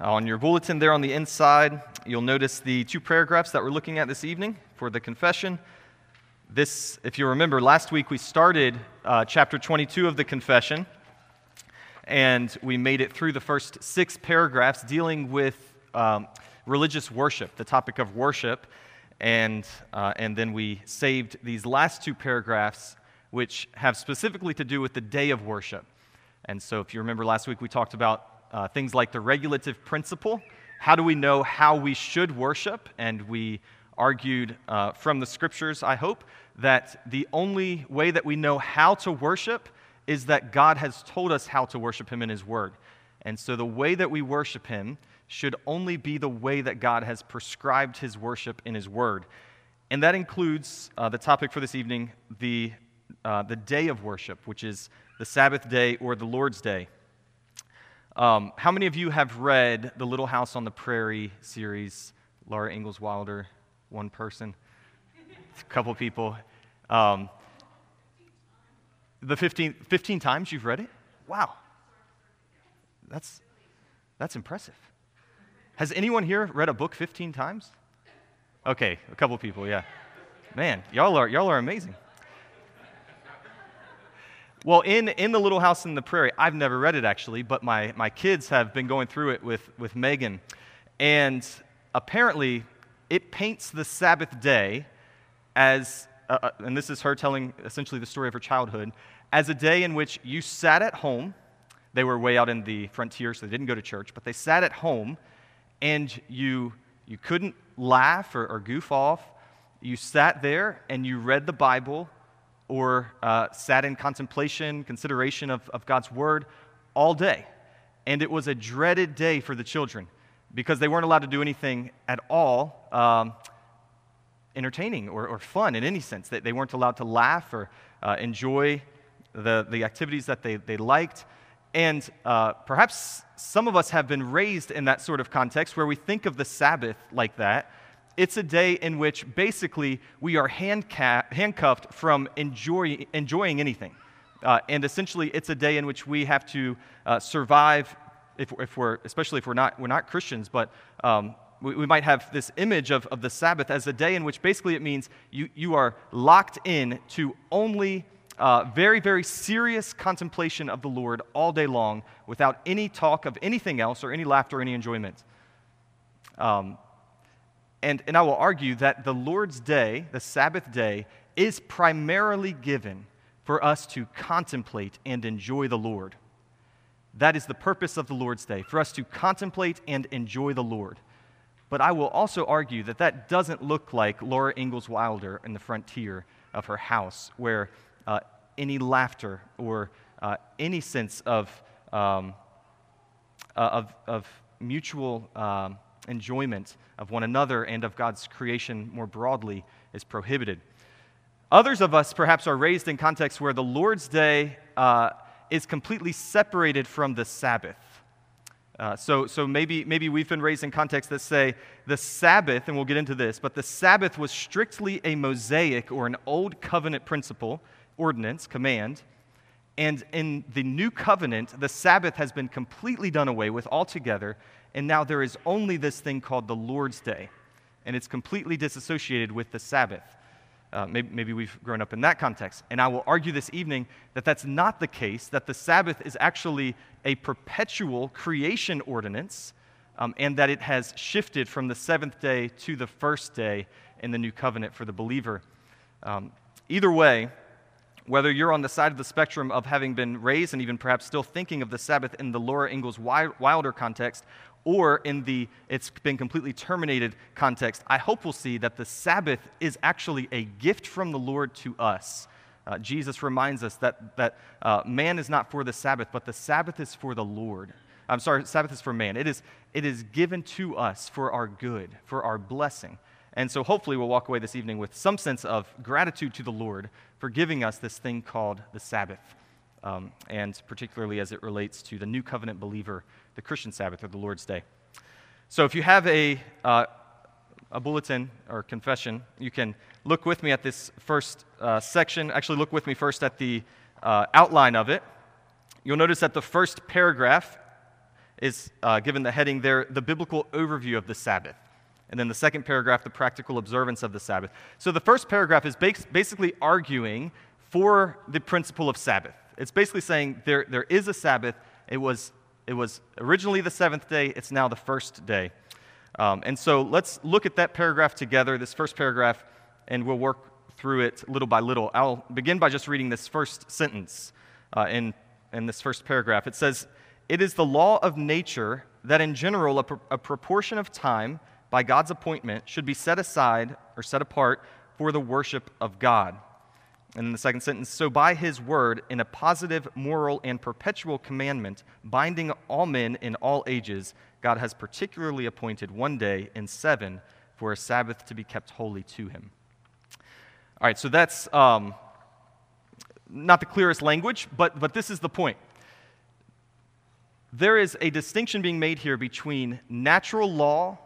On your bulletin there on the inside, you'll notice the two paragraphs that we're looking at this evening for the confession. This, if you remember, last week we started uh, chapter 22 of the confession, and we made it through the first six paragraphs dealing with um, religious worship, the topic of worship, and, uh, and then we saved these last two paragraphs, which have specifically to do with the day of worship. And so, if you remember last week, we talked about uh, things like the regulative principle. How do we know how we should worship? And we argued uh, from the scriptures, I hope, that the only way that we know how to worship is that God has told us how to worship Him in His Word. And so the way that we worship Him should only be the way that God has prescribed His worship in His Word. And that includes uh, the topic for this evening, the, uh, the day of worship, which is the Sabbath day or the Lord's day. Um, how many of you have read the Little House on the Prairie series? Laura Ingalls Wilder, one person, a couple people. Um, the 15, 15 times you've read it? Wow. That's, that's impressive. Has anyone here read a book 15 times? Okay, a couple people, yeah. Man, y'all are, y'all are amazing. Well, in, in The Little House in the Prairie, I've never read it actually, but my, my kids have been going through it with, with Megan. And apparently, it paints the Sabbath day as, uh, uh, and this is her telling essentially the story of her childhood, as a day in which you sat at home. They were way out in the frontier, so they didn't go to church, but they sat at home and you, you couldn't laugh or, or goof off. You sat there and you read the Bible or uh, sat in contemplation, consideration of, of God's word all day. And it was a dreaded day for the children because they weren't allowed to do anything at all um, entertaining or, or, fun in any sense. They, they weren't allowed to laugh or uh, enjoy the, the activities that they, they liked. And uh, perhaps some of us have been raised in that sort of context where we think of the Sabbath like that it's a day in which basically we are handcuffed from enjoy, enjoying anything. Uh, and essentially, it's a day in which we have to uh, survive, if, if, we're, especially if we're not, we're not Christians, but um, we, we, might have this image of, of the Sabbath as a day in which basically it means you, you are locked in to only uh, very, very serious contemplation of the Lord all day long without any talk of anything else or any laughter or any enjoyment. Um, and, and I will argue that the Lord's day, the Sabbath day, is primarily given for us to contemplate and enjoy the Lord. That is the purpose of the Lord's day, for us to contemplate and enjoy the Lord. But I will also argue that that doesn't look like Laura Ingalls Wilder in the frontier of her house, where uh, any laughter or uh, any sense of, um, uh, of, of mutual um, enjoyment of one another and of God's creation more broadly is prohibited. Others of us perhaps are raised in contexts where the Lord's Day uh, is completely separated from the Sabbath. Uh, so, so maybe, maybe we've been raised in contexts that say the Sabbath, and we'll get into this, but the Sabbath was strictly a Mosaic or an old covenant principle, ordinance, command. And in the new covenant, the Sabbath has been completely done away with altogether, and now there is only this thing called the Lord's Day, and it's completely disassociated with the Sabbath. Uh, maybe, maybe, we've grown up in that context. And I will argue this evening that that's not the case, that the Sabbath is actually a perpetual creation ordinance, um, and that it has shifted from the seventh day to the first day in the new covenant for the believer. Um, either way, whether you're on the side of the spectrum of having been raised and even perhaps still thinking of the Sabbath in the Laura Ingalls Wilder context, or in the it's been completely terminated context, I hope we'll see that the Sabbath is actually a gift from the Lord to us. Uh, Jesus reminds us that, that uh, man is not for the Sabbath, but the Sabbath is for the Lord. I'm sorry, Sabbath is for man. It is, it is given to us for our good, for our blessing. And so hopefully we'll walk away this evening with some sense of gratitude to the Lord for giving us this thing called the Sabbath, um, and particularly as it relates to the new covenant believer the Christian Sabbath or the Lord's Day. So if you have a, uh, a bulletin or confession, you can look with me at this first uh, section. Actually, look with me first at the uh, outline of it. You'll notice that the first paragraph is uh, given the heading there, the biblical overview of the Sabbath. And then the second paragraph, the practical observance of the Sabbath. So the first paragraph is basically arguing for the principle of Sabbath. It's basically saying there, there is a Sabbath. It was, it was originally the seventh day, it's now the first day. Um, and so let's look at that paragraph together, this first paragraph, and we'll work through it little by little. I'll begin by just reading this first sentence uh, in, in this first paragraph. It says, It is the law of nature that in general a, pr- a proportion of time by God's appointment should be set aside or set apart for the worship of God. And in the second sentence, so by his word, in a positive, moral, and perpetual commandment, binding all men in all ages, God has particularly appointed one day in seven for a Sabbath to be kept holy to him. All right, so that's um, not the clearest language, but, but this is the point. There is a distinction being made here between natural law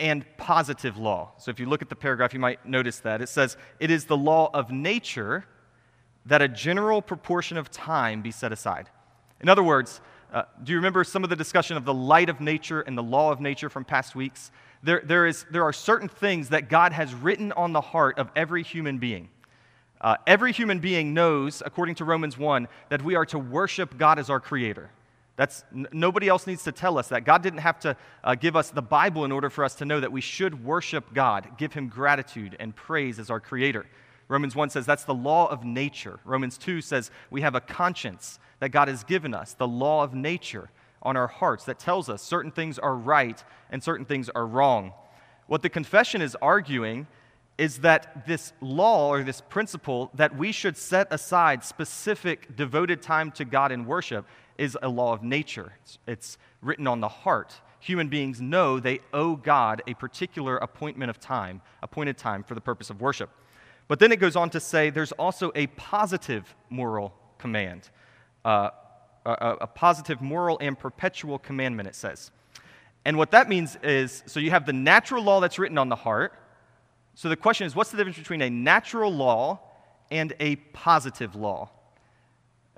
and positive law. So if you look at the paragraph, you might notice that. It says, It is the law of nature that a general proportion of time be set aside. In other words, uh, do you remember some of the discussion of the light of nature and the law of nature from past weeks? There, there, is, there are certain things that God has written on the heart of every human being. Uh, every human being knows, according to Romans 1, that we are to worship God as our creator. That's, n- nobody else needs to tell us that. God didn't have to uh, give us the Bible in order for us to know that we should worship God, give Him gratitude and praise as our Creator. Romans 1 says that's the law of nature. Romans 2 says we have a conscience that God has given us, the law of nature on our hearts that tells us certain things are right and certain things are wrong. What the confession is arguing is that this law or this principle that we should set aside specific devoted time to God in worship is a law of nature. It's, it's written on the heart. Human beings know they owe God a particular appointment of time, appointed time for the purpose of worship. But then it goes on to say there's also a positive moral command, uh, a, a positive moral and perpetual commandment, it says. And what that means is so you have the natural law that's written on the heart. So the question is what's the difference between a natural law and a positive law?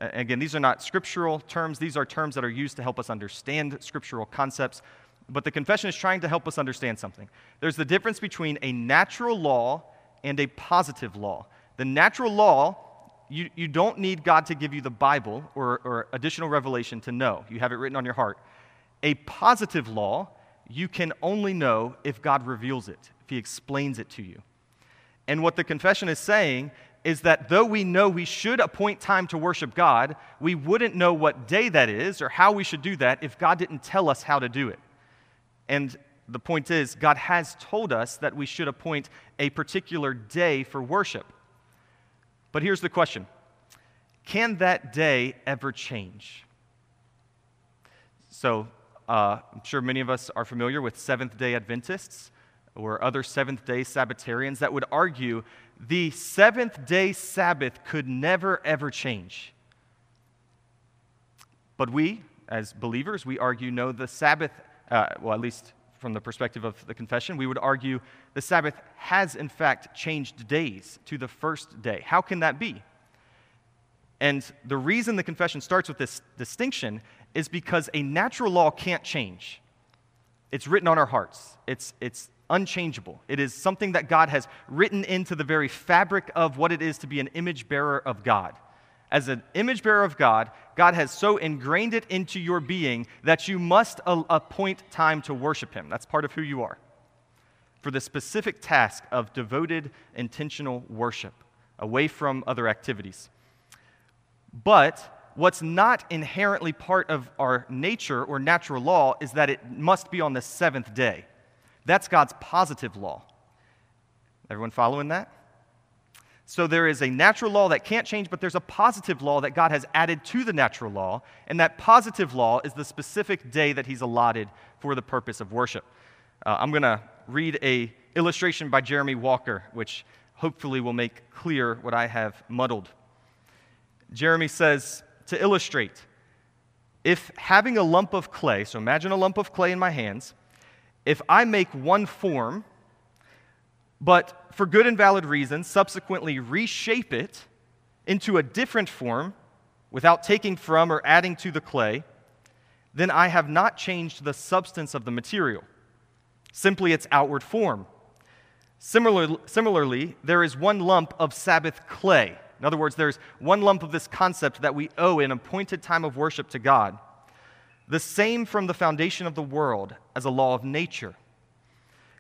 Again, these are not scriptural terms, these are terms that are used to help us understand scriptural concepts. But the confession is trying to help us understand something. There's the difference between a natural law and a positive law. The natural law, you, you don't need God to give you the Bible or, or additional revelation to know. You have it written on your heart. A positive law, you can only know if God reveals it, if He explains it to you. And what the confession is saying is that though we know we should appoint time to worship God, we wouldn't know what day that is or how we should do that if God didn't tell us how to do it. And the point is, God has told us that we should appoint a particular day for worship. But here's the question Can that day ever change? So, uh, I'm sure many of us are familiar with Seventh day Adventists or other Seventh day Sabbatarians that would argue the seventh day Sabbath could never, ever change. But we, as believers, we argue no, the Sabbath, uh, well, at least from the perspective of the confession, we would argue the Sabbath has, in fact, changed days to the first day. How can that be? And the reason the confession starts with this distinction is because a natural law can't change. It's written on our hearts. It's, it's unchangeable. It is something that God has written into the very fabric of what it is to be an image bearer of God. As an image bearer of God, God has so ingrained it into your being that you must appoint time to worship Him. That's part of who you are. For the specific task of devoted, intentional worship, away from other activities. But what's not inherently part of our nature or natural law is that it must be on the seventh day. That's God's positive law. Everyone following that? So there is a natural law that can't change, but there's a positive law that God has added to the natural law, and that positive law is the specific day that He's allotted for the purpose of worship. Uh, I'm going to read a illustration by Jeremy Walker, which hopefully will make clear what I have muddled. Jeremy says to illustrate, if having a lump of clay, so imagine a lump of clay in my hands, if I make one form, but for good and valid reasons, subsequently reshape it into a different form without taking from or adding to the clay, then I have not changed the substance of the material, simply its outward form. Similar, similarly, there is one lump of Sabbath clay. In other words, there's one lump of this concept that we owe an appointed time of worship to God. The same from the foundation of the world as a law of nature.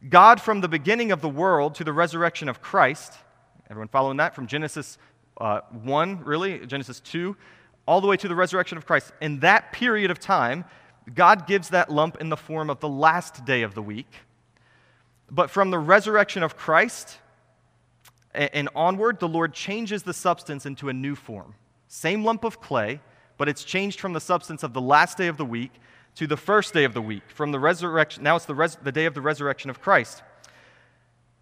God, from the beginning of the world to the resurrection of Christ, everyone following that from Genesis uh, 1, really, Genesis 2, all the way to the resurrection of Christ. In that period of time, God gives that lump in the form of the last day of the week. But from the resurrection of Christ and onward, the Lord changes the substance into a new form. Same lump of clay, but it's changed from the substance of the last day of the week to the first day of the week. From the resurrection, now it's the, res, the day of the resurrection of Christ,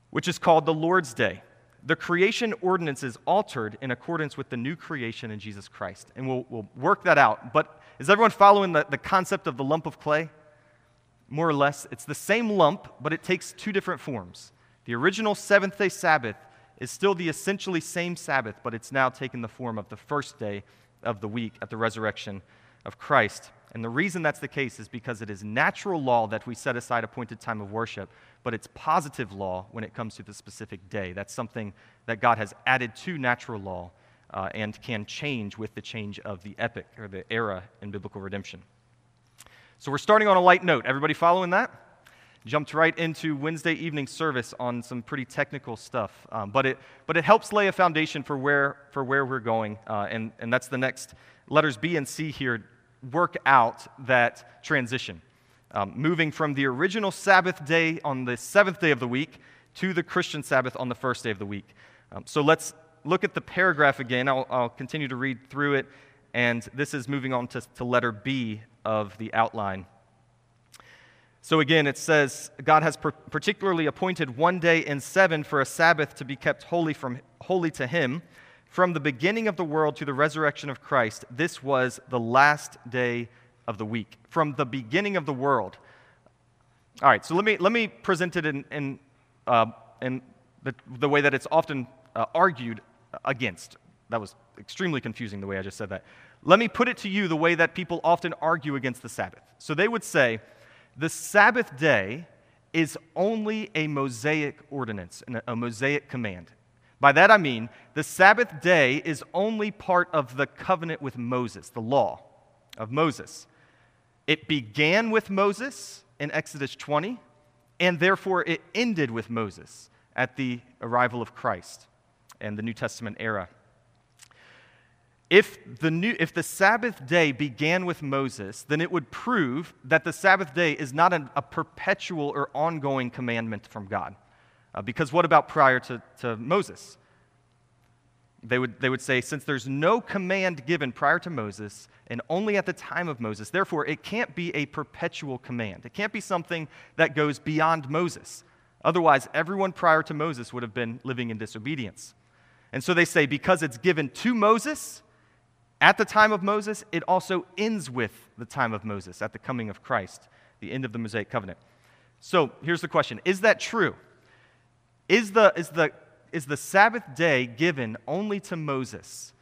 which is called the Lord's Day the creation ordinance is altered in accordance with the new creation in Jesus Christ. And we'll, we'll work that out. But is everyone following the, the concept of the lump of clay? More or less, it's the same lump, but it takes two different forms. The original seventh day Sabbath is still the essentially same Sabbath, but it's now taken the form of the first day of the week at the resurrection of Christ. And the reason that's the case is because it is natural law that we set aside appointed time of worship, but it's positive law when it comes to the specific day. That's something that God has added to natural law uh, and can change with the change of the epoch or the era in biblical redemption. So we're starting on a light note. Everybody following that? Jumped right into Wednesday evening service on some pretty technical stuff, um, but, it, but it helps lay a foundation for where, for where we're going, uh, and, and that's the next letters B and C here work out that transition um, moving from the original Sabbath day on the seventh day of the week to the Christian Sabbath on the first day of the week. Um, so let's look at the paragraph again. I'll, I'll, continue to read through it, and this is moving on to, to letter B of the outline. So again, it says, God has particularly appointed one day in seven for a Sabbath to be kept holy, from, holy to Him. From the beginning of the world to the resurrection of Christ, this was the last day of the week, from the beginning of the world. All right, so let me, let me present it in, in, uh, in the, the way that it's often uh, argued against. That was extremely confusing the way I just said that. Let me put it to you the way that people often argue against the Sabbath. So they would say the Sabbath day is only a Mosaic ordinance, a Mosaic command. By that I mean the Sabbath day is only part of the covenant with Moses, the law of Moses. It began with Moses in Exodus 20, and therefore it ended with Moses at the arrival of Christ and the New Testament era. If the, new, if the Sabbath day began with Moses, then it would prove that the Sabbath day is not an, a perpetual or ongoing commandment from God. Uh, because what about prior to, to Moses? They would, they would say, since there's no command given prior to Moses and only at the time of Moses, therefore it can't be a perpetual command. It can't be something that goes beyond Moses. Otherwise, everyone prior to Moses would have been living in disobedience. And so they say, because it's given to Moses at the time of Moses, it also ends with the time of Moses at the coming of Christ, the end of the Mosaic covenant. So here's the question Is that true? Is the, is the is the Sabbath day given only to Moses?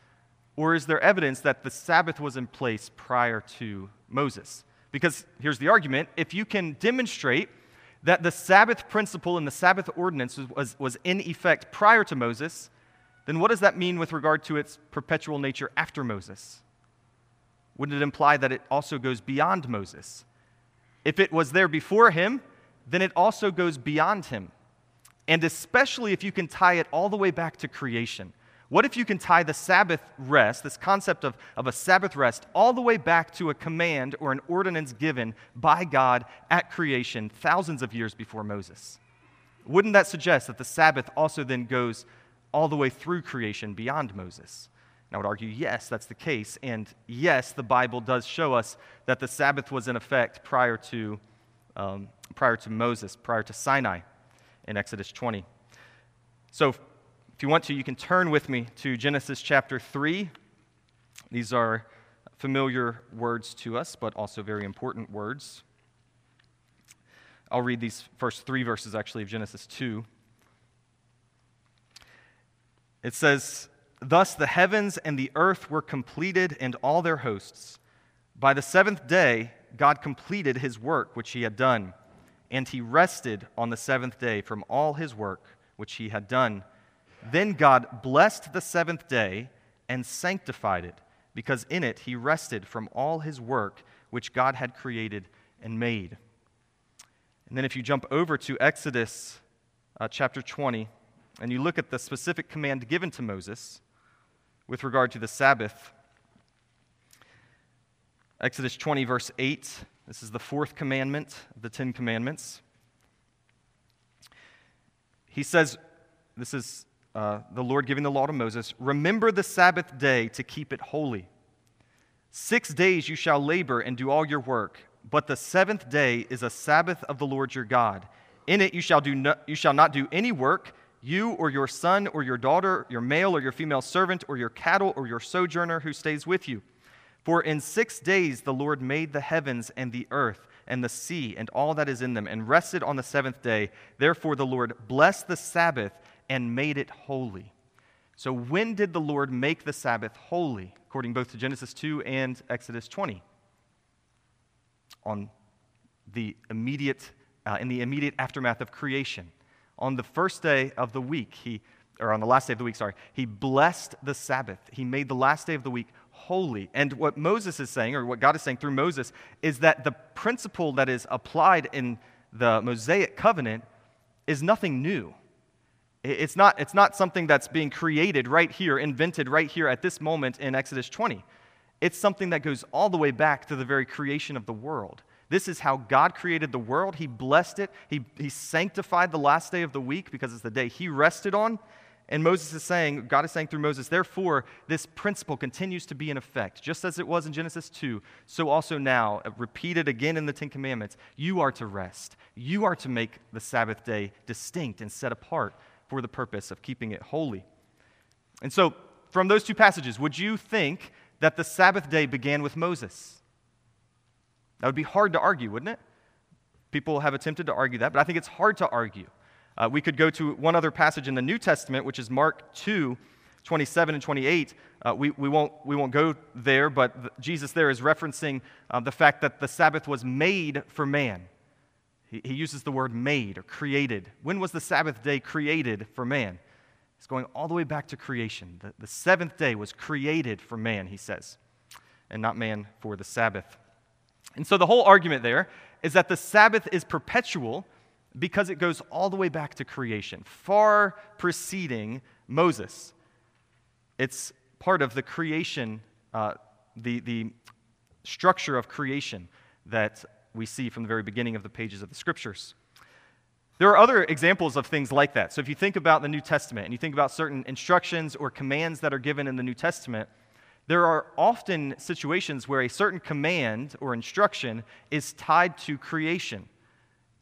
Or is there evidence that the Sabbath was in place prior to Moses? Because here's the argument if you can demonstrate that the Sabbath principle and the Sabbath ordinance was, was in effect prior to Moses, then what does that mean with regard to its perpetual nature after Moses? Wouldn't it imply that it also goes beyond Moses? If it was there before him, then it also goes beyond him and especially if you can tie it all the way back to creation. What if you can tie the Sabbath rest, this concept of, of a Sabbath rest, all the way back to a command or an ordinance given by God at creation thousands of years before Moses? Wouldn't that suggest that the Sabbath also then goes all the way through creation beyond Moses? And I would argue, yes, that's the case. And yes, the Bible does show us that the Sabbath was in effect prior to, um, prior to Moses, prior to Sinai in Exodus 20. So, if you want to, you can turn with me to Genesis chapter 3. These are familiar words to us, but also very important words. I'll read these first three verses actually of Genesis 2. It says, Thus the heavens and the earth were completed and all their hosts. By the seventh day, God completed his work which he had done, and he rested on the seventh day from all his work which he had done. Then God blessed the seventh day and sanctified it, because in it he rested from all his work which God had created and made. And then if you jump over to Exodus uh, chapter 20, and you look at the specific command given to Moses with regard to the Sabbath, Exodus 20, verse 8, this is the fourth commandment of the Ten Commandments. He says, This is uh, the Lord giving the law to Moses Remember the Sabbath day to keep it holy. Six days you shall labor and do all your work, but the seventh day is a Sabbath of the Lord your God. In it you shall, do no, you shall not do any work, you or your son or your daughter, your male or your female servant, or your cattle or your sojourner who stays with you. For in six days the Lord made the heavens and the earth and the sea and all that is in them, and rested on the seventh day. Therefore the Lord blessed the Sabbath and made it holy. So, when did the Lord make the Sabbath holy, according both to Genesis 2 and Exodus 20? On the immediate, uh, in the immediate aftermath of creation. On the first day of the week, he, or on the last day of the week, sorry, he blessed the Sabbath. He made the last day of the week holy. And what Moses is saying, or what God is saying through Moses, is that the principle that is applied in the Mosaic covenant is nothing new. It's not, it's not something that's being created right here, invented right here at this moment in Exodus 20. It's something that goes all the way back to the very creation of the world. This is how God created the world. He blessed it, He, he sanctified the last day of the week because it's the day He rested on. And Moses is saying, God is saying through Moses, therefore, this principle continues to be in effect. Just as it was in Genesis 2, so also now, repeated again in the Ten Commandments, you are to rest. You are to make the Sabbath day distinct and set apart for the purpose of keeping it holy. And so, from those two passages, would you think that the Sabbath day began with Moses? That would be hard to argue, wouldn't it? People have attempted to argue that, but I think it's hard to argue. Uh, we could go to one other passage in the New Testament, which is Mark 2, 27 and 28. Uh, we, we, won't, we won't go there, but the, Jesus there is referencing uh, the fact that the Sabbath was made for man. He, he uses the word made or created. When was the Sabbath day created for man? It's going all the way back to creation. The, the seventh day was created for man, he says, and not man for the Sabbath. And so the whole argument there is that the Sabbath is perpetual because it goes all the way back to creation, far preceding Moses. It's part of the creation, uh, the, the structure of creation that we see from the very beginning of the pages of the scriptures. There are other examples of things like that. So if you think about the New Testament and you think about certain instructions or commands that are given in the New Testament, there are often situations where a certain command or instruction is tied to creation.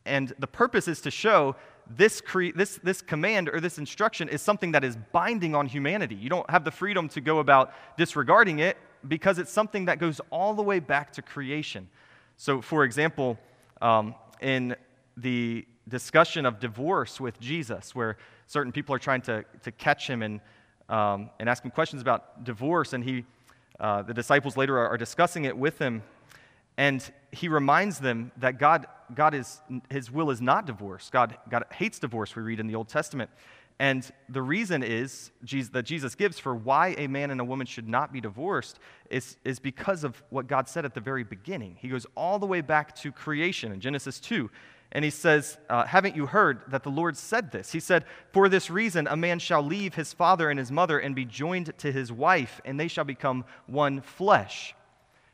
And the purpose is to show this, cre- this, this command or this instruction is something that is binding on humanity. You don't have the freedom to go about disregarding it because it's something that goes all the way back to creation. So, for example, um, in the discussion of divorce with Jesus, where certain people are trying to, to catch him and, um, and ask him questions about divorce, and he, uh, the disciples later are, are discussing it with him, and he reminds them that God, God is, his will is not divorce. God, God hates divorce, we read in the Old Testament. And the reason is Jesus, that Jesus gives for why a man and a woman should not be divorced is, is because of what God said at the very beginning. He goes all the way back to creation in Genesis 2. And he says, uh, Haven't you heard that the Lord said this? He said, For this reason, a man shall leave his father and his mother and be joined to his wife, and they shall become one flesh.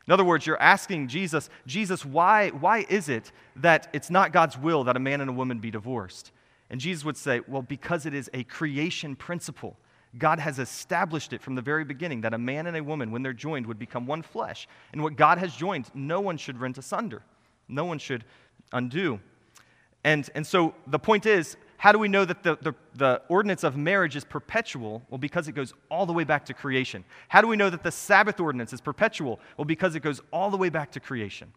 In other words, you're asking Jesus, Jesus, why, why is it that it's not God's will that a man and a woman be divorced? And Jesus would say, Well, because it is a creation principle. God has established it from the very beginning that a man and a woman, when they're joined, would become one flesh. And what God has joined, no one should rent asunder, no one should undo. And, and so the point is, how do we know that the, the, the, ordinance of marriage is perpetual? Well, because it goes all the way back to creation. How do we know that the Sabbath ordinance is perpetual? Well, because it goes all the way back to creation.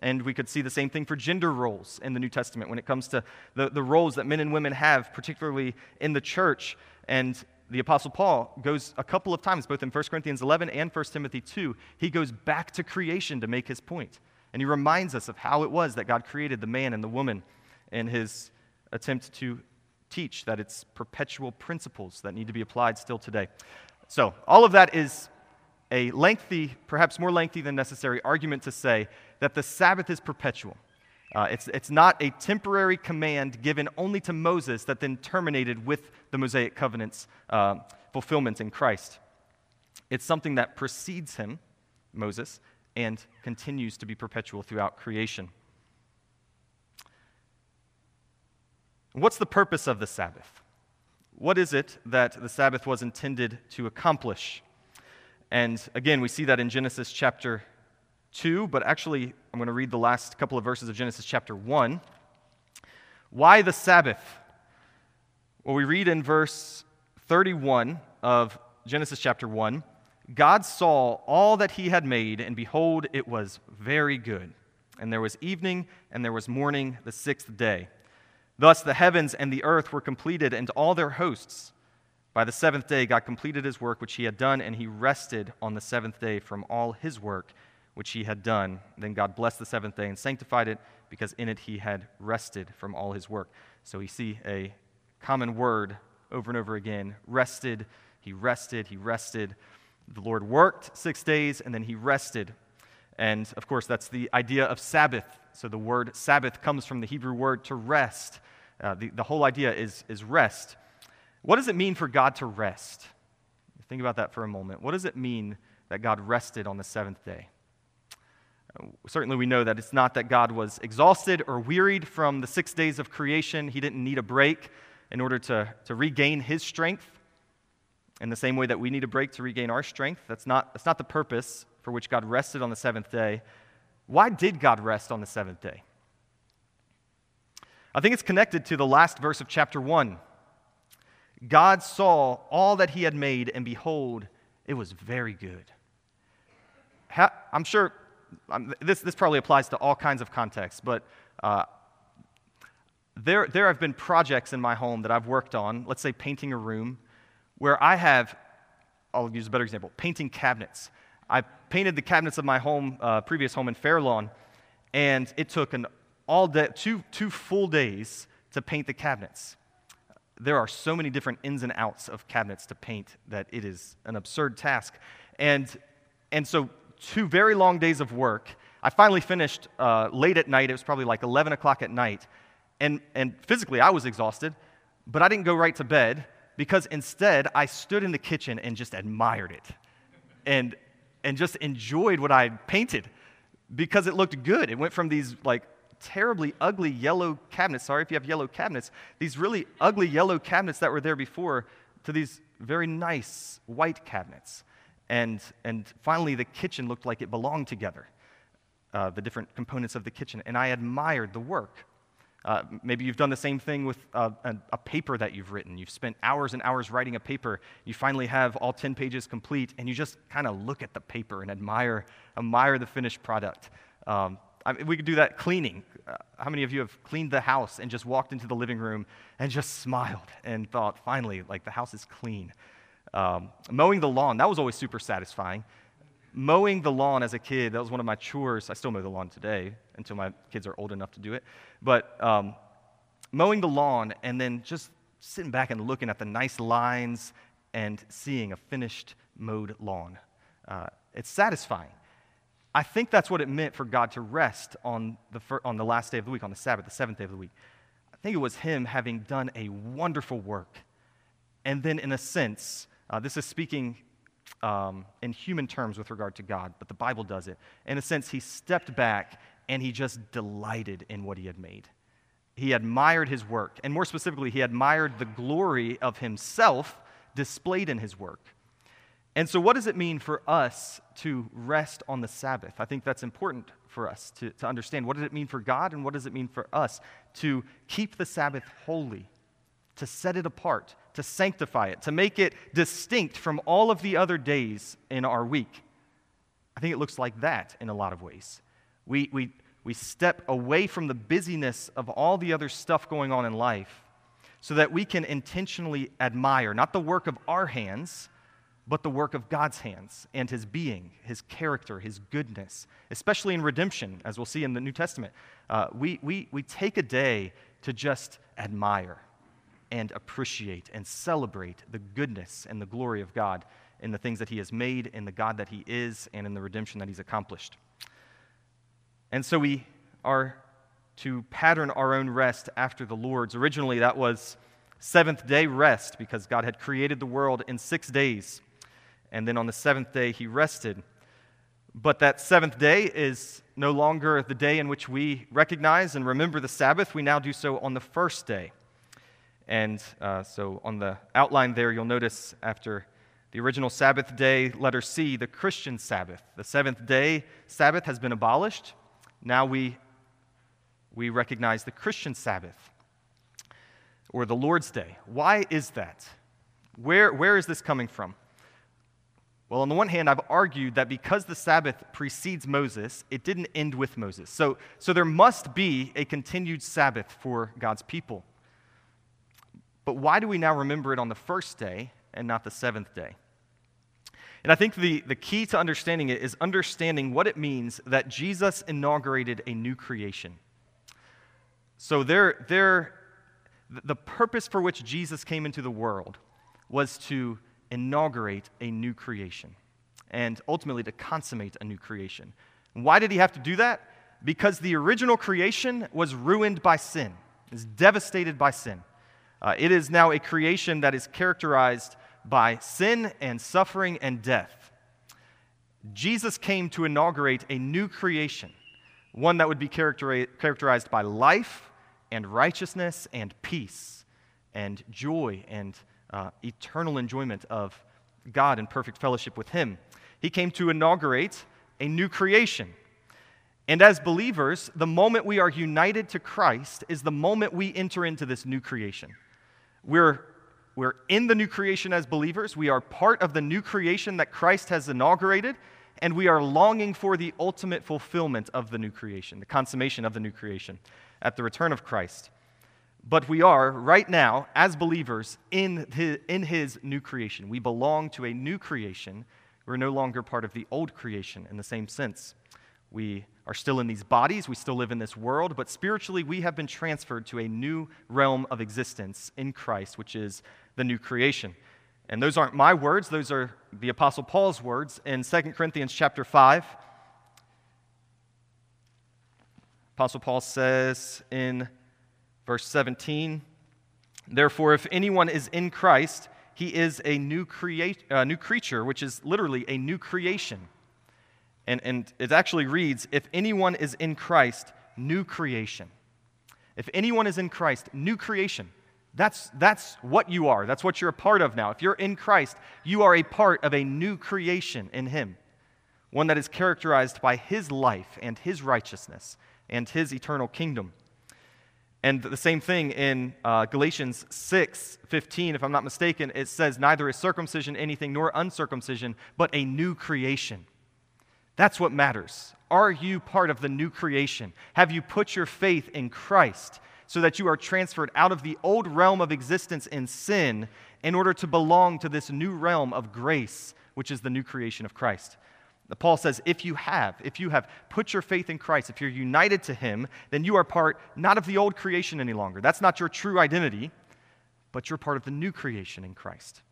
And we could see the same thing for gender roles in the New Testament when it comes to the, the roles that men and women have, particularly in the church. And the Apostle Paul goes a couple of times, both in 1 Corinthians 11 and 1 Timothy 2, he goes back to creation to make his point. And he reminds us of how it was that God created the man and the woman in his attempt to teach that it's perpetual principles that need to be applied still today. So, all of that is a lengthy, perhaps more lengthy than necessary, argument to say that the Sabbath is perpetual. Uh, it's, it's not a temporary command given only to Moses that then terminated with the Mosaic covenant's uh, fulfillment in Christ. It's something that precedes him, Moses, and continues to be perpetual throughout creation. What's the purpose of the Sabbath? What is it that the Sabbath was intended to accomplish? And again, we see that in Genesis chapter 2, but actually, I'm going to read the last couple of verses of Genesis chapter 1. Why the Sabbath? Well, we read in verse 31 of Genesis chapter 1 God saw all that he had made, and behold, it was very good. And there was evening, and there was morning the sixth day. Thus the heavens and the earth were completed, and all their hosts. By the seventh day, God completed his work which he had done, and he rested on the seventh day from all his work which he had done. Then God blessed the seventh day and sanctified it, because in it he had rested from all his work. So we see a common word over and over again rested, he rested, he rested. The Lord worked six days, and then he rested. And of course, that's the idea of Sabbath. So the word Sabbath comes from the Hebrew word to rest. Uh, the, the whole idea is, is rest. What does it mean for God to rest? Think about that for a moment. What does it mean that God rested on the seventh day? Uh, certainly, we know that it's not that God was exhausted or wearied from the six days of creation. He didn't need a break in order to, to regain his strength in the same way that we need a break to regain our strength. That's not, that's not the purpose for which God rested on the seventh day. Why did God rest on the seventh day? I think it's connected to the last verse of chapter 1 God saw all that he had made, and behold, it was very good. I'm sure this, this probably applies to all kinds of contexts, but uh, there, there have been projects in my home that I've worked on, let's say painting a room, where I have, I'll use a better example, painting cabinets. I painted the cabinets of my home, uh, previous home in Fairlawn, and it took an all day, two, two full days to paint the cabinets there are so many different ins and outs of cabinets to paint that it is an absurd task. And, and so, two very long days of work. I finally finished uh, late at night. It was probably like 11 o'clock at night. And, and physically, I was exhausted, but I didn't go right to bed because instead, I stood in the kitchen and just admired it and, and just enjoyed what I painted because it looked good. It went from these like terribly ugly yellow cabinets. Sorry if you have yellow cabinets. These really ugly yellow cabinets that were there before to these very nice white cabinets. And, and finally, the kitchen looked like it belonged together, uh, the different components of the kitchen. And I admired the work. Uh, maybe you've done the same thing with uh, a, a, paper that you've written. You've spent hours and hours writing a paper. You finally have all 10 pages complete, and you just kind of look at the paper and admire, admire the finished product. Um, I mean, we could do that cleaning. Uh, how many of you have cleaned the house and just walked into the living room and just smiled and thought, finally, like the house is clean? Um, mowing the lawn, that was always super satisfying. Mowing the lawn as a kid, that was one of my chores. I still mow the lawn today until my kids are old enough to do it. But um, mowing the lawn and then just sitting back and looking at the nice lines and seeing a finished mowed lawn. Uh, it's satisfying. I think that's what it meant for God to rest on the, fir- on the last day of the week, on the Sabbath, the seventh day of the week. I think it was Him having done a wonderful work. And then, in a sense, uh, this is speaking um, in human terms with regard to God, but the Bible does it. In a sense, He stepped back and He just delighted in what He had made. He admired His work. And more specifically, He admired the glory of Himself displayed in His work. And so, what does it mean for us to rest on the Sabbath? I think that's important for us to, to understand. What does it mean for God, and what does it mean for us to keep the Sabbath holy, to set it apart, to sanctify it, to make it distinct from all of the other days in our week? I think it looks like that in a lot of ways. We, we, we step away from the busyness of all the other stuff going on in life so that we can intentionally admire not the work of our hands but the work of God's hands and his being, his character, his goodness, especially in redemption, as we'll see in the New Testament. Uh, we, we, we take a day to just admire and appreciate and celebrate the goodness and the glory of God in the things that he has made, in the God that he is, and in the redemption that he's accomplished. And so we are to pattern our own rest after the Lord's. Originally, that was seventh day rest because God had created the world in six days. And then on the seventh day, he rested. But that seventh day is no longer the day in which we recognize and remember the Sabbath. We now do so on the first day. And uh, so on the outline there, you'll notice after the original Sabbath day, letter C, the Christian Sabbath. The seventh day Sabbath has been abolished. Now we, we recognize the Christian Sabbath or the Lord's Day. Why is that? Where, where is this coming from? Well, on the one hand, I've argued that because the Sabbath precedes Moses, it didn't end with Moses. So, so there must be a continued Sabbath for God's people. But why do we now remember it on the first day and not the seventh day? And I think the, the key to understanding it is understanding what it means that Jesus inaugurated a new creation. So, there, there, the purpose for which Jesus came into the world was to inaugurate a new creation and ultimately to consummate a new creation. Why did he have to do that? Because the original creation was ruined by sin, is devastated by sin. Uh, it is now a creation that is characterized by sin and suffering and death. Jesus came to inaugurate a new creation, one that would be characterized by life and righteousness and peace and joy and uh, eternal enjoyment of God and perfect fellowship with Him. He came to inaugurate a new creation. And as believers, the moment we are united to Christ is the moment we enter into this new creation. We're we're in the new creation as believers. We are part of the new creation that Christ has inaugurated, and we are longing for the ultimate fulfillment of the new creation, the consummation of the new creation at the return of Christ. But we are, right now, as believers, in his, in his new creation. We belong to a new creation. We're no longer part of the old creation in the same sense. We are still in these bodies, we still live in this world, but spiritually we have been transferred to a new realm of existence in Christ, which is the new creation. And those aren't my words, those are the apostle Paul's words in 2 Corinthians chapter 5. Apostle Paul says in verse 17, Therefore, if anyone is in Christ, he is a new, create, uh, new creature, which is literally a new creation. And, and it actually reads, If anyone is in Christ, new creation. If anyone is in Christ, new creation. That's, that's what you are. That's what you're a part of now. If you're in Christ, you are a part of a new creation in Him, one that is characterized by His life and His righteousness and His eternal kingdom. And the same thing in uh, Galatians 6 15, if I'm not mistaken, it says, Neither is circumcision anything nor uncircumcision, but a new creation. That's what matters. Are you part of the new creation? Have you put your faith in Christ? so that you are transferred out of the old realm of existence in sin in order to belong to this new realm of grace, which is the new creation of Christ. Paul says, if you have, if you have put your faith in Christ, if you're united to Him, then you are part not of the old creation any longer. That's not your true identity, but you're part of the new creation in Christ.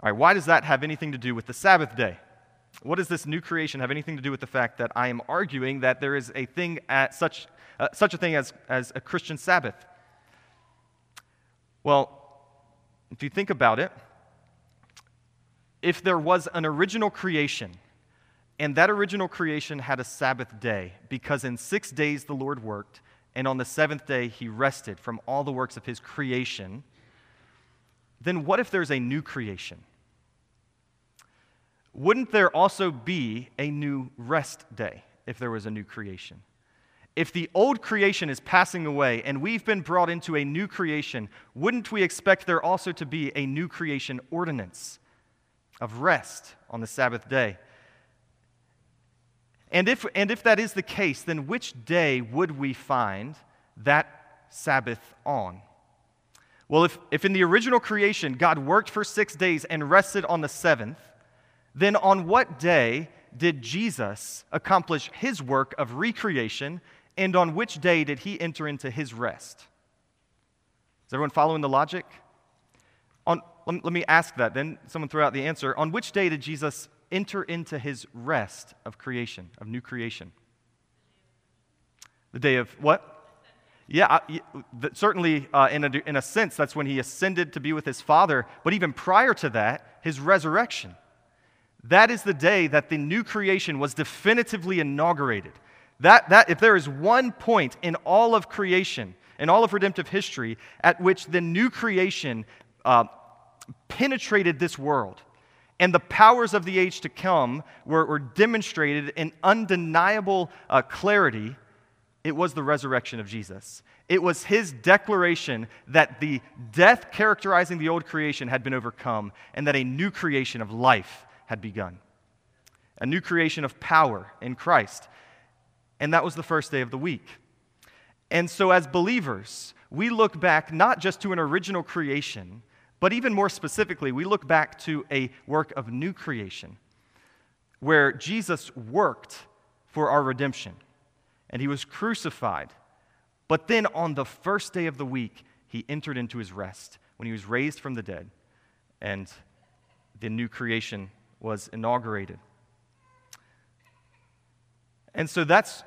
All right, why does that have anything to do with the Sabbath day? What does this new creation have anything to do with the fact that I am arguing that there is a thing at such uh, such a thing as, as a Christian Sabbath? Well, if you think about it, if there was an original creation, and that original creation had a Sabbath day, because in six days the Lord worked, and on the seventh day he rested from all the works of his creation, then what if there's a new creation? Wouldn't there also be a new rest day if there was a new creation? if the old creation is passing away and we've been brought into a new creation, wouldn't we expect there also to be a new creation ordinance of rest on the Sabbath day? And if, and if that is the case, then which day would we find that Sabbath on? Well, if, if in the original creation God worked for six days and rested on the seventh, then on what day did Jesus accomplish his work of recreation, and on which day did he enter into his rest? Is everyone following the logic? On, let, me ask that, then someone throw out the answer. On which day did Jesus enter into his rest of creation, of new creation? The day of what? Yeah, certainly uh, in, a, in a sense, that's when he ascended to be with his Father. But even prior to that, his resurrection. That is the day that the new creation was definitively inaugurated. That, that, if there is one point in all of creation, in all of redemptive history, at which the new creation uh, penetrated this world, and the powers of the age to come were, were demonstrated in undeniable uh, clarity, it was the resurrection of Jesus. It was his declaration that the death characterizing the old creation had been overcome and that a new creation of life had begun. A new creation of power in Christ. And that was the first day of the week. And so, as believers, we look back not just to an original creation, but even more specifically, we look back to a work of new creation where Jesus worked for our redemption and he was crucified. But then on the first day of the week, he entered into his rest when he was raised from the dead and the new creation was inaugurated. And so that's,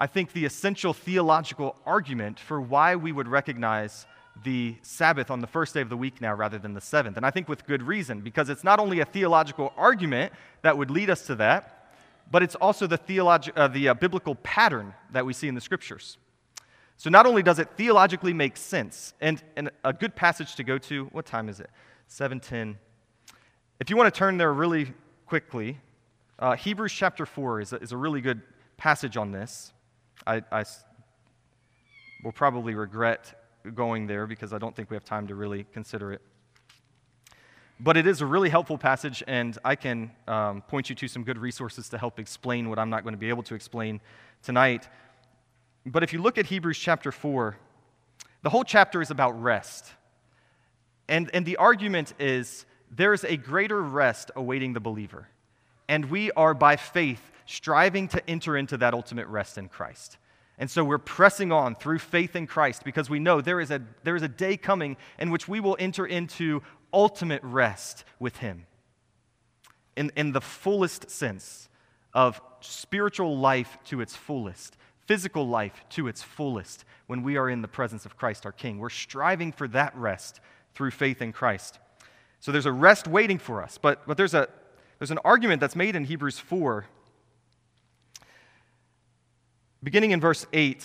I think, the essential theological argument for why we would recognize the Sabbath on the first day of the week now rather than the seventh. And I think with good reason, because it's not only a theological argument that would lead us to that, but it's also the, theologi- uh, the uh, biblical pattern that we see in the scriptures. So not only does it theologically make sense, and, and a good passage to go to, what time is it? 710. If you want to turn there really quickly, uh, Hebrews chapter 4 is a, is a really good passage on this. I, I will probably regret going there because I don't think we have time to really consider it. But it is a really helpful passage, and I can um, point you to some good resources to help explain what I'm not going to be able to explain tonight. But if you look at Hebrews chapter 4, the whole chapter is about rest. And, and the argument is there is a greater rest awaiting the believer. And we are, by faith, striving to enter into that ultimate rest in Christ. And so we're pressing on through faith in Christ because we know there is a, there is a day coming in which we will enter into ultimate rest with Him in, in the fullest sense of spiritual life to its fullest, physical life to its fullest when we are in the presence of Christ our King. We're striving for that rest through faith in Christ. So there's a rest waiting for us, but, but there's, a, there's an argument that's made in Hebrews 4, beginning in verse 8.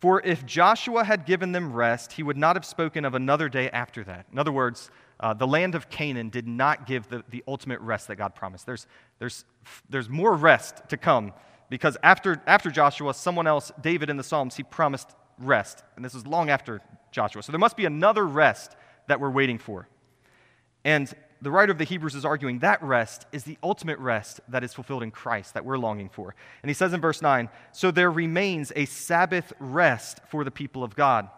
For if Joshua had given them rest, he would not have spoken of another day after that. In other words, uh, the land of Canaan did not give the, the ultimate rest that God promised. There's, there's, there's more rest to come because after, after Joshua, someone else, David in the Psalms, he promised rest. And this is long after Joshua. So there must be another rest that we're waiting for. And the writer of the Hebrews is arguing that rest is the ultimate rest that is fulfilled in Christ that we're longing for. And he says in verse 9, So there remains a Sabbath rest for the people of God.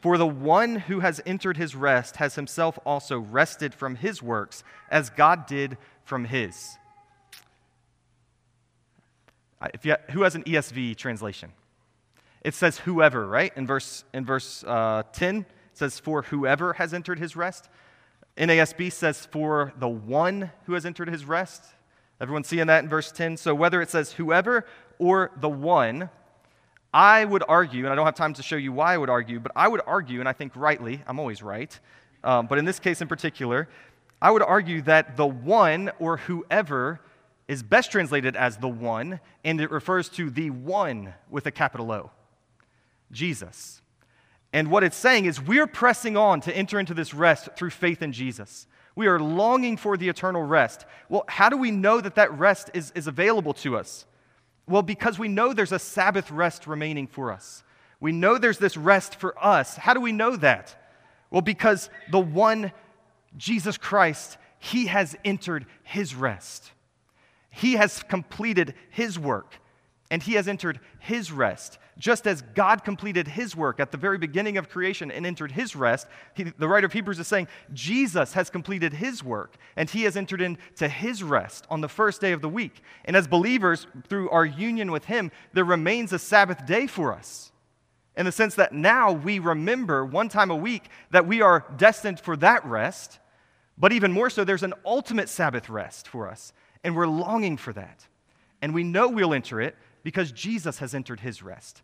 For the one who has entered his rest has himself also rested from his works, as God did from his. If you, who has an ESV translation? It says whoever, right? In verse, in verse uh, 10, it says, For whoever has entered his rest. NASB says, For the one who has entered his rest. Everyone seeing that in verse 10? So whether it says whoever or the one, I would argue, and I don't have time to show you why I would argue, but I would argue, and I think rightly, I'm always right, um, but in this case in particular, I would argue that the one or whoever is best translated as the one, and it refers to the one with a capital O Jesus. And what it's saying is we're pressing on to enter into this rest through faith in Jesus. We are longing for the eternal rest. Well, how do we know that that rest is, is available to us? Well, because we know there's a Sabbath rest remaining for us. We know there's this rest for us. How do we know that? Well, because the one, Jesus Christ, he has entered his rest. He has completed his work. And he has entered his rest. Just as God completed his work at the very beginning of creation and entered his rest, he, the writer of Hebrews is saying Jesus has completed his work and he has entered into his rest on the first day of the week. And as believers, through our union with him, there remains a Sabbath day for us. In the sense that now we remember one time a week that we are destined for that rest, but even more so, there's an ultimate Sabbath rest for us, and we're longing for that. And we know we'll enter it because Jesus has entered his rest.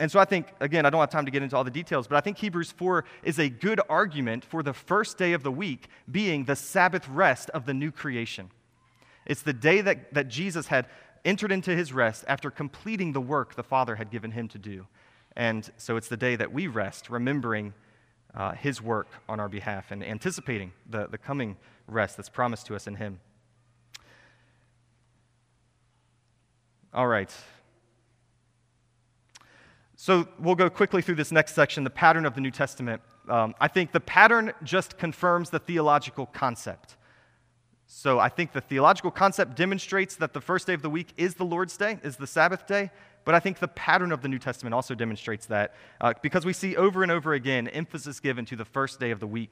And so I think, again, I don't have time to get into all the details, but I think Hebrews 4 is a good argument for the first day of the week being the Sabbath rest of the new creation. It's the day that, that Jesus had entered into his rest after completing the work the Father had given him to do. And so it's the day that we rest, remembering uh, his work on our behalf and anticipating the, the coming rest that's promised to us in him. All right. So we'll go quickly through this next section the pattern of the New Testament. Um, I think the pattern just confirms the theological concept. So I think the theological concept demonstrates that the first day of the week is the Lord's day, is the Sabbath day. But I think the pattern of the New Testament also demonstrates that uh, because we see over and over again emphasis given to the first day of the week.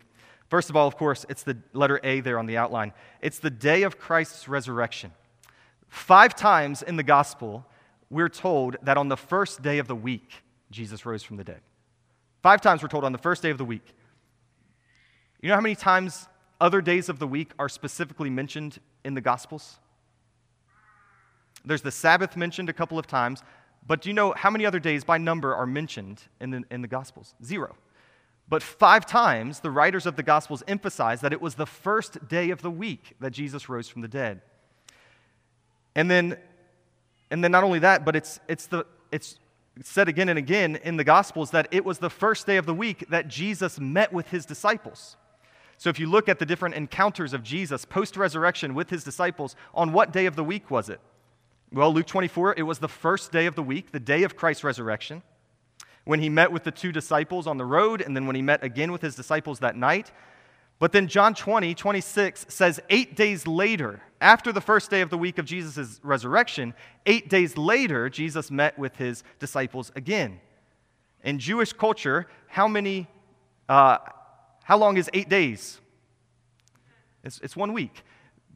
First of all, of course, it's the letter A there on the outline. It's the day of Christ's resurrection. Five times in the gospel, we're told that on the first day of the week, Jesus rose from the dead. Five times we're told on the first day of the week. You know how many times other days of the week are specifically mentioned in the Gospels? There's the Sabbath mentioned a couple of times, but do you know how many other days by number are mentioned in the, in the Gospels? Zero. But five times the writers of the Gospels emphasize that it was the first day of the week that Jesus rose from the dead. And then and then not only that, but it's, it's, the, it's said again and again in the Gospels that it was the first day of the week that Jesus met with his disciples. So if you look at the different encounters of Jesus post resurrection with his disciples, on what day of the week was it? Well, Luke 24, it was the first day of the week, the day of Christ's resurrection, when he met with the two disciples on the road, and then when he met again with his disciples that night. But then John 20, 26 says, eight days later, after the first day of the week of Jesus' resurrection, eight days later, Jesus met with his disciples again. In Jewish culture, how many, uh, how long is eight days? It's, it's one week.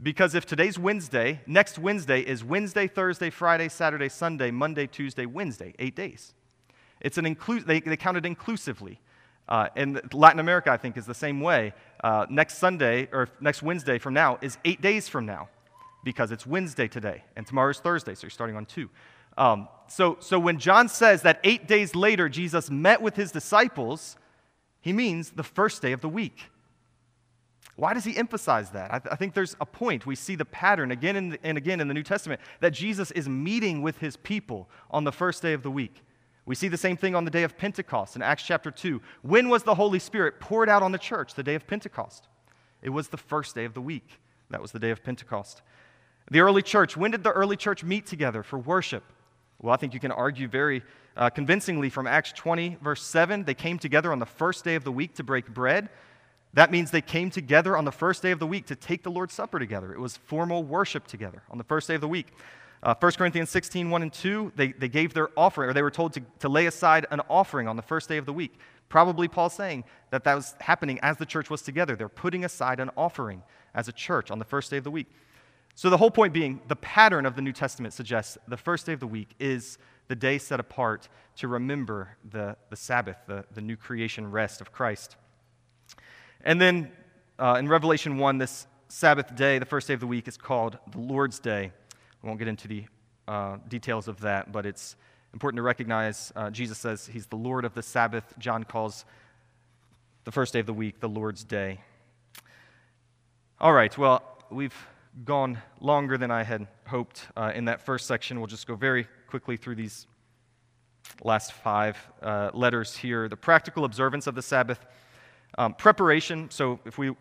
Because if today's Wednesday, next Wednesday is Wednesday, Thursday, Friday, Saturday, Sunday, Monday, Tuesday, Wednesday, eight days. It's an inclu- they, they count it inclusively. Uh, and Latin America, I think, is the same way. Uh, next Sunday, or next Wednesday from now, is eight days from now because it's Wednesday today, and tomorrow is Thursday, so you're starting on two. Um, so, so when John says that eight days later Jesus met with his disciples, he means the first day of the week. Why does he emphasize that? I, th- I think there's a point. We see the pattern again and, and again in the New Testament that Jesus is meeting with his people on the first day of the week. We see the same thing on the day of Pentecost in Acts chapter 2. When was the Holy Spirit poured out on the church? The day of Pentecost. It was the first day of the week. That was the day of Pentecost. The early church, when did the early church meet together for worship? Well, I think you can argue very uh, convincingly from Acts 20, verse 7. They came together on the first day of the week to break bread. That means they came together on the first day of the week to take the Lord's Supper together. It was formal worship together on the first day of the week. Uh, 1 Corinthians 16, 1 and 2, they, they gave their offering, or they were told to, to lay aside an offering on the first day of the week. Probably Paul saying that that was happening as the church was together. They're putting aside an offering as a church on the first day of the week. So, the whole point being, the pattern of the New Testament suggests the first day of the week is the day set apart to remember the, the Sabbath, the, the new creation rest of Christ. And then uh, in Revelation 1, this Sabbath day, the first day of the week, is called the Lord's Day. I won't get into the uh, details of that, but it's important to recognize uh, Jesus says he's the Lord of the Sabbath. John calls the first day of the week the Lord's Day. All right, well, we've gone longer than I had hoped uh, in that first section. We'll just go very quickly through these last five uh, letters here. The practical observance of the Sabbath, um, preparation. So if we,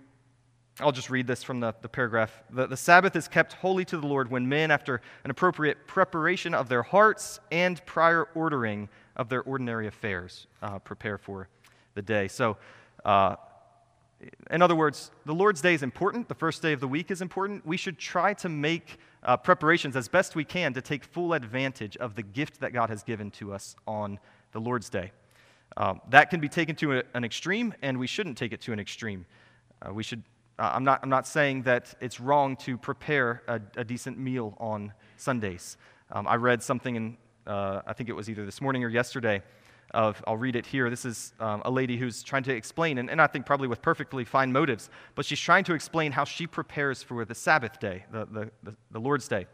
I'll just read this from the, the paragraph. The, the Sabbath is kept holy to the Lord when men, after an appropriate preparation of their hearts and prior ordering of their ordinary affairs, uh, prepare for the day. So, uh, in other words, the Lord's Day is important. The first day of the week is important. We should try to make uh, preparations as best we can to take full advantage of the gift that God has given to us on the Lord's Day. Um, that can be taken to a, an extreme, and we shouldn't take it to an extreme. Uh, we should, uh, I'm, not, I'm not saying that it's wrong to prepare a, a decent meal on Sundays. Um, I read something in, uh, I think it was either this morning or yesterday, of, I'll read it here. This is um, a lady who's trying to explain, and, and I think probably with perfectly fine motives, but she's trying to explain how she prepares for the Sabbath day, the, the, the, the Lord's day.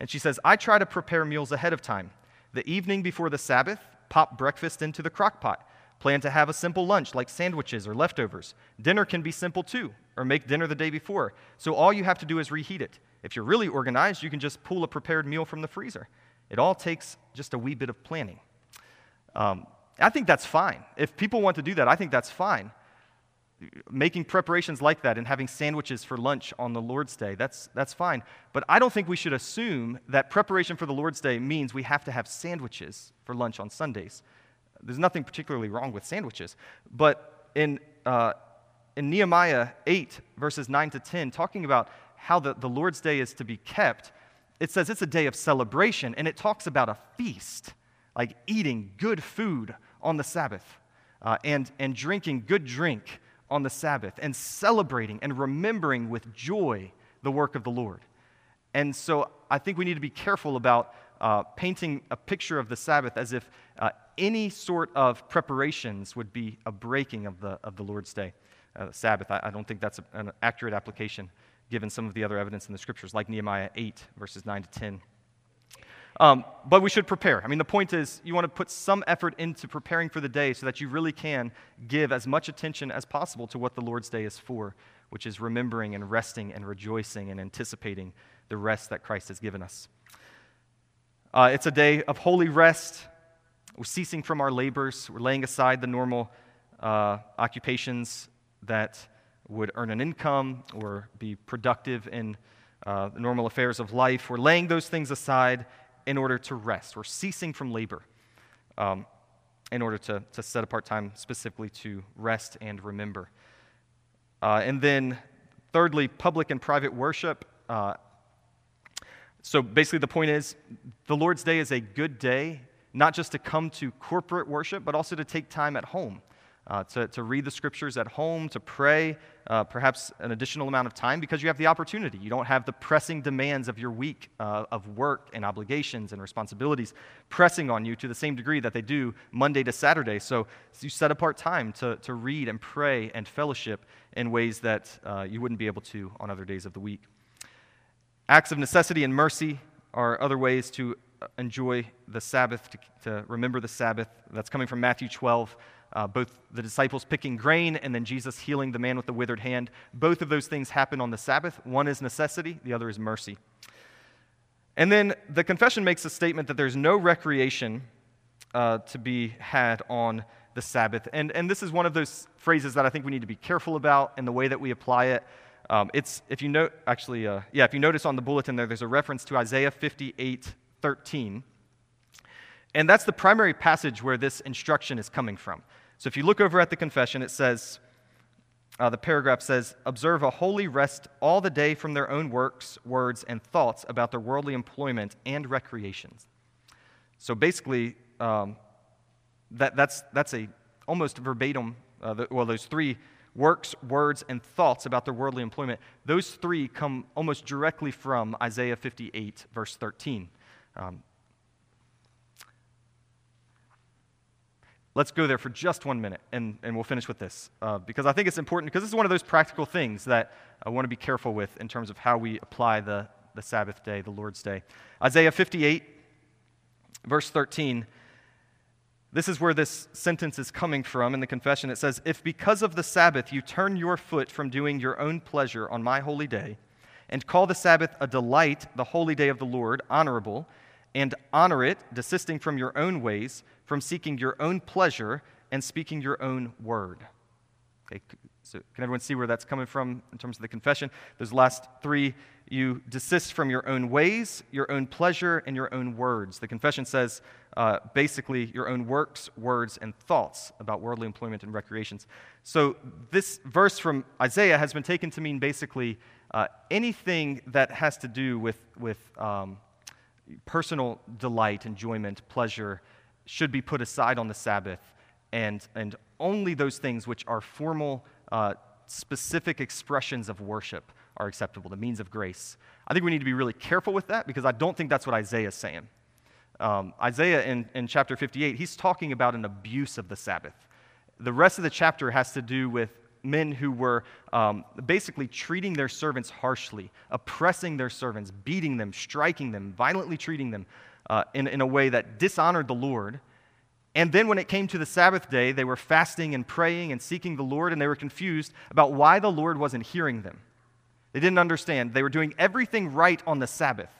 And she says, I try to prepare meals ahead of time. The evening before the Sabbath, pop breakfast into the crock pot. Plan to have a simple lunch like sandwiches or leftovers. Dinner can be simple too, or make dinner the day before. So all you have to do is reheat it. If you're really organized, you can just pull a prepared meal from the freezer. It all takes just a wee bit of planning. Um, I think that's fine. If people want to do that, I think that's fine. Making preparations like that and having sandwiches for lunch on the Lord's Day, that's, that's fine. But I don't think we should assume that preparation for the Lord's Day means we have to have sandwiches for lunch on Sundays. There's nothing particularly wrong with sandwiches. But in, uh, in Nehemiah 8, verses 9 to 10, talking about how the, the Lord's Day is to be kept, it says it's a day of celebration, and it talks about a feast like eating good food on the Sabbath uh, and, and drinking good drink on the Sabbath and celebrating and remembering with joy the work of the Lord. And so I think we need to be careful about uh, painting a picture of the Sabbath as if uh, any sort of preparations would be a breaking of the, of the Lord's Day, uh, Sabbath. I, I, don't think that's a, an accurate application given some of the other evidence in the scriptures, like Nehemiah 8, verses 9 to 10. Um, but we should prepare. I mean, the point is, you want to put some effort into preparing for the day so that you really can give as much attention as possible to what the Lord's Day is for, which is remembering and resting and rejoicing and anticipating the rest that Christ has given us. Uh, it's a day of holy rest. We're ceasing from our labors. We're laying aside the normal uh, occupations that would earn an income or be productive in uh, the normal affairs of life. We're laying those things aside in order to rest. We're ceasing from labor um, in order to, to set apart time specifically to rest and remember. Uh, and then, thirdly, public and private worship. Uh, so basically, the point is the Lord's Day is a good day, not just to come to corporate worship, but also to take time at home uh, to, to read the scriptures at home, to pray, uh, perhaps an additional amount of time because you have the opportunity. You don't have the pressing demands of your week uh, of work and obligations and responsibilities pressing on you to the same degree that they do Monday to Saturday. So, you set apart time to, to read and pray and fellowship in ways that uh, you wouldn't be able to on other days of the week. Acts of necessity and mercy are other ways to enjoy the Sabbath, to, to remember the Sabbath. That's coming from Matthew 12 uh, both the disciples picking grain and then Jesus healing the man with the withered hand. Both of those things happen on the Sabbath. One is necessity, the other is mercy. And then the confession makes a statement that there's no recreation uh, to be had on the Sabbath. And, and this is one of those phrases that I think we need to be careful about in the way that we apply it. Um, it's, if you note, actually, uh, yeah, if you notice on the bulletin there, there's a reference to Isaiah 58 13. And that's the primary passage where this instruction is coming from. So if you look over at the confession, it says, uh, the paragraph says, Observe a holy rest all the day from their own works, words, and thoughts about their worldly employment and recreations. So basically, um, that, that's, that's a almost verbatim, uh, the, well, those three works, words, and thoughts about their worldly employment, those three come almost directly from Isaiah 58, verse 13. Um, Let's go there for just one minute, and, and we'll finish with this, uh, because I think it's important, because this is one of those practical things that I want to be careful with in terms of how we apply the, the Sabbath day, the Lord's day. Isaiah 58, verse 13, this is where this sentence is coming from in the confession. It says, If because of the Sabbath you turn your foot from doing your own pleasure on my holy day, and call the Sabbath a delight, the holy day of the Lord, honorable, and honor it, desisting from your own ways, from seeking your own pleasure and speaking your own word. Okay, So, can everyone see where that's coming from in terms of the confession? Those last three you desist from your own ways, your own pleasure, and your own words. The confession says uh, basically your own works, words, and thoughts about worldly employment and recreations. So, this verse from Isaiah has been taken to mean basically uh, anything that has to do with, with um, personal delight, enjoyment, pleasure should be put aside on the Sabbath, and, and only those things which are formal, uh, specific expressions of worship are acceptable, the means of grace. I think we need to be really careful with that because I don't think that's what Isaiah is saying. Um, Isaiah in, in chapter 58, he's talking about an abuse of the Sabbath. The rest of the chapter has to do with men who were um, basically treating their servants harshly, oppressing their servants, beating them, striking them, violently treating them uh, in, in a way that dishonored the Lord. And then when it came to the Sabbath day, they were fasting and praying and seeking the Lord, and they were confused about why the Lord wasn't hearing them. They didn't understand. They were doing everything right on the Sabbath.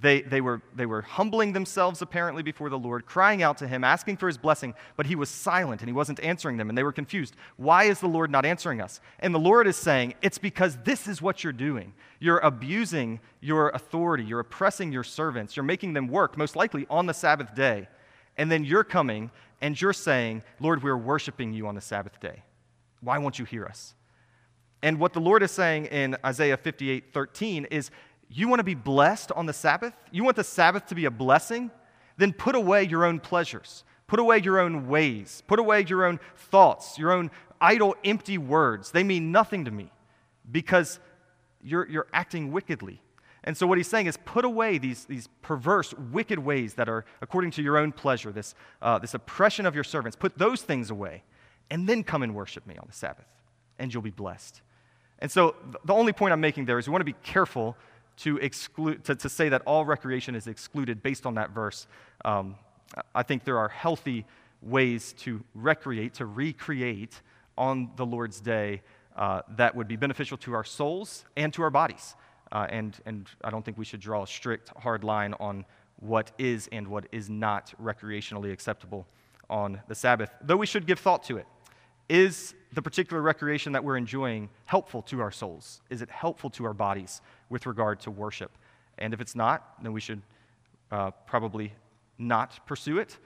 They, they, were, they were humbling themselves apparently before the Lord, crying out to him, asking for his blessing, but he was silent and he wasn't answering them, and they were confused. Why is the Lord not answering us? And the Lord is saying, It's because this is what you're doing. You're abusing your authority, you're oppressing your servants, you're making them work, most likely on the Sabbath day. And then you're coming and you're saying, Lord, we're worshiping you on the Sabbath day. Why won't you hear us? And what the Lord is saying in Isaiah 58 13 is, You want to be blessed on the Sabbath? You want the Sabbath to be a blessing? Then put away your own pleasures. Put away your own ways. Put away your own thoughts, your own idle, empty words. They mean nothing to me because you're, you're acting wickedly. And so, what he's saying is put away these, these perverse, wicked ways that are according to your own pleasure, this, uh, this oppression of your servants. Put those things away, and then come and worship me on the Sabbath, and you'll be blessed. And so, the only point I'm making there is we want to be careful to, exclude, to, to say that all recreation is excluded based on that verse. Um, I think there are healthy ways to recreate, to recreate on the Lord's day uh, that would be beneficial to our souls and to our bodies. Uh, and, and I don't think we should draw a strict, hard line on what is and what is not recreationally acceptable on the Sabbath, though we should give thought to it. Is the particular recreation that we're enjoying helpful to our souls? Is it helpful to our bodies with regard to worship? And if it's not, then we should uh, probably not pursue it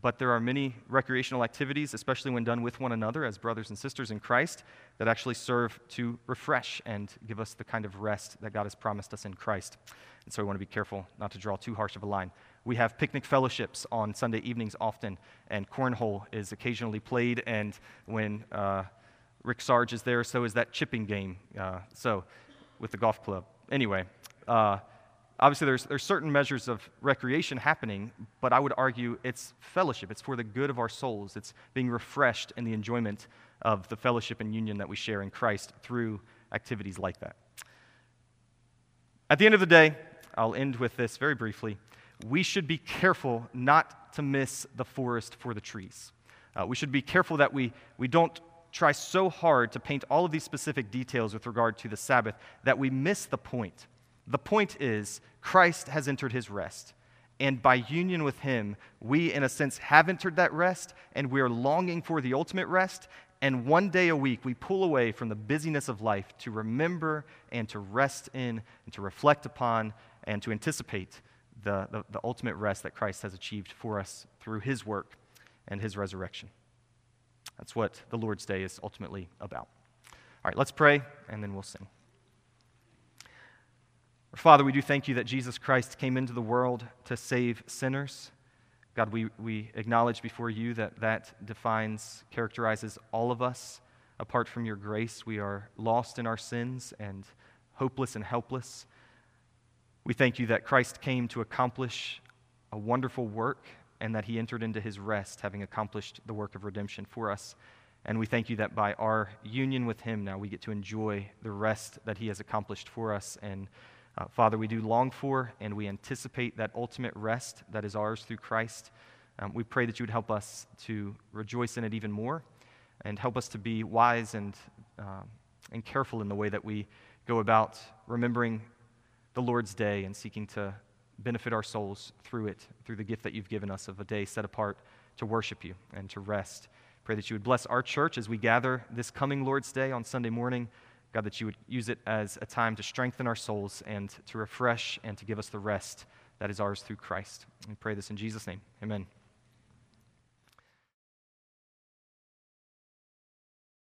but there are many recreational activities, especially when done with one another as brothers and sisters in Christ, that actually serve to refresh and give us the kind of rest that God has promised us in Christ. And so we want to be careful not to draw too harsh of a line. We have picnic fellowships on Sunday evenings often, and cornhole is occasionally played. And when uh, Rick Sarge is there, so is that chipping game. Uh, so with the golf club. Anyway, uh, Obviously, there's, there's certain measures of recreation happening, but I would argue it's fellowship. It's for the good of our souls. It's being refreshed in the enjoyment of the fellowship and union that we share in Christ through activities like that. At the end of the day, I'll end with this very briefly. We should be careful not to miss the forest for the trees. Uh, we should be careful that we, we don't try so hard to paint all of these specific details with regard to the Sabbath that we miss the point. The point is, Christ has entered his rest. And by union with him, we, in a sense, have entered that rest, and we are longing for the ultimate rest. And one day a week, we pull away from the busyness of life to remember and to rest in and to reflect upon and to anticipate the, the, the ultimate rest that Christ has achieved for us through his work and his resurrection. That's what the Lord's Day is ultimately about. All right, let's pray, and then we'll sing. Father, we do thank you that Jesus Christ came into the world to save sinners. God, we, we acknowledge before you that that defines, characterizes all of us. Apart from your grace, we are lost in our sins and hopeless and helpless. We thank you that Christ came to accomplish a wonderful work and that he entered into his rest, having accomplished the work of redemption for us. And we thank you that by our union with him now we get to enjoy the rest that he has accomplished for us and uh, Father, we do long for and we anticipate that ultimate rest that is ours through Christ. Um, we pray that you would help us to rejoice in it even more and help us to be wise and, uh, and careful in the way that we go about remembering the Lord's day and seeking to benefit our souls through it, through the gift that you've given us of a day set apart to worship you and to rest Pray that you would bless our church as we gather this coming Lord's Day on Sunday morning. God, that you would use it as a time to strengthen our souls and to refresh and to give us the rest that is ours through Christ. We pray this in Jesus' name. Amen.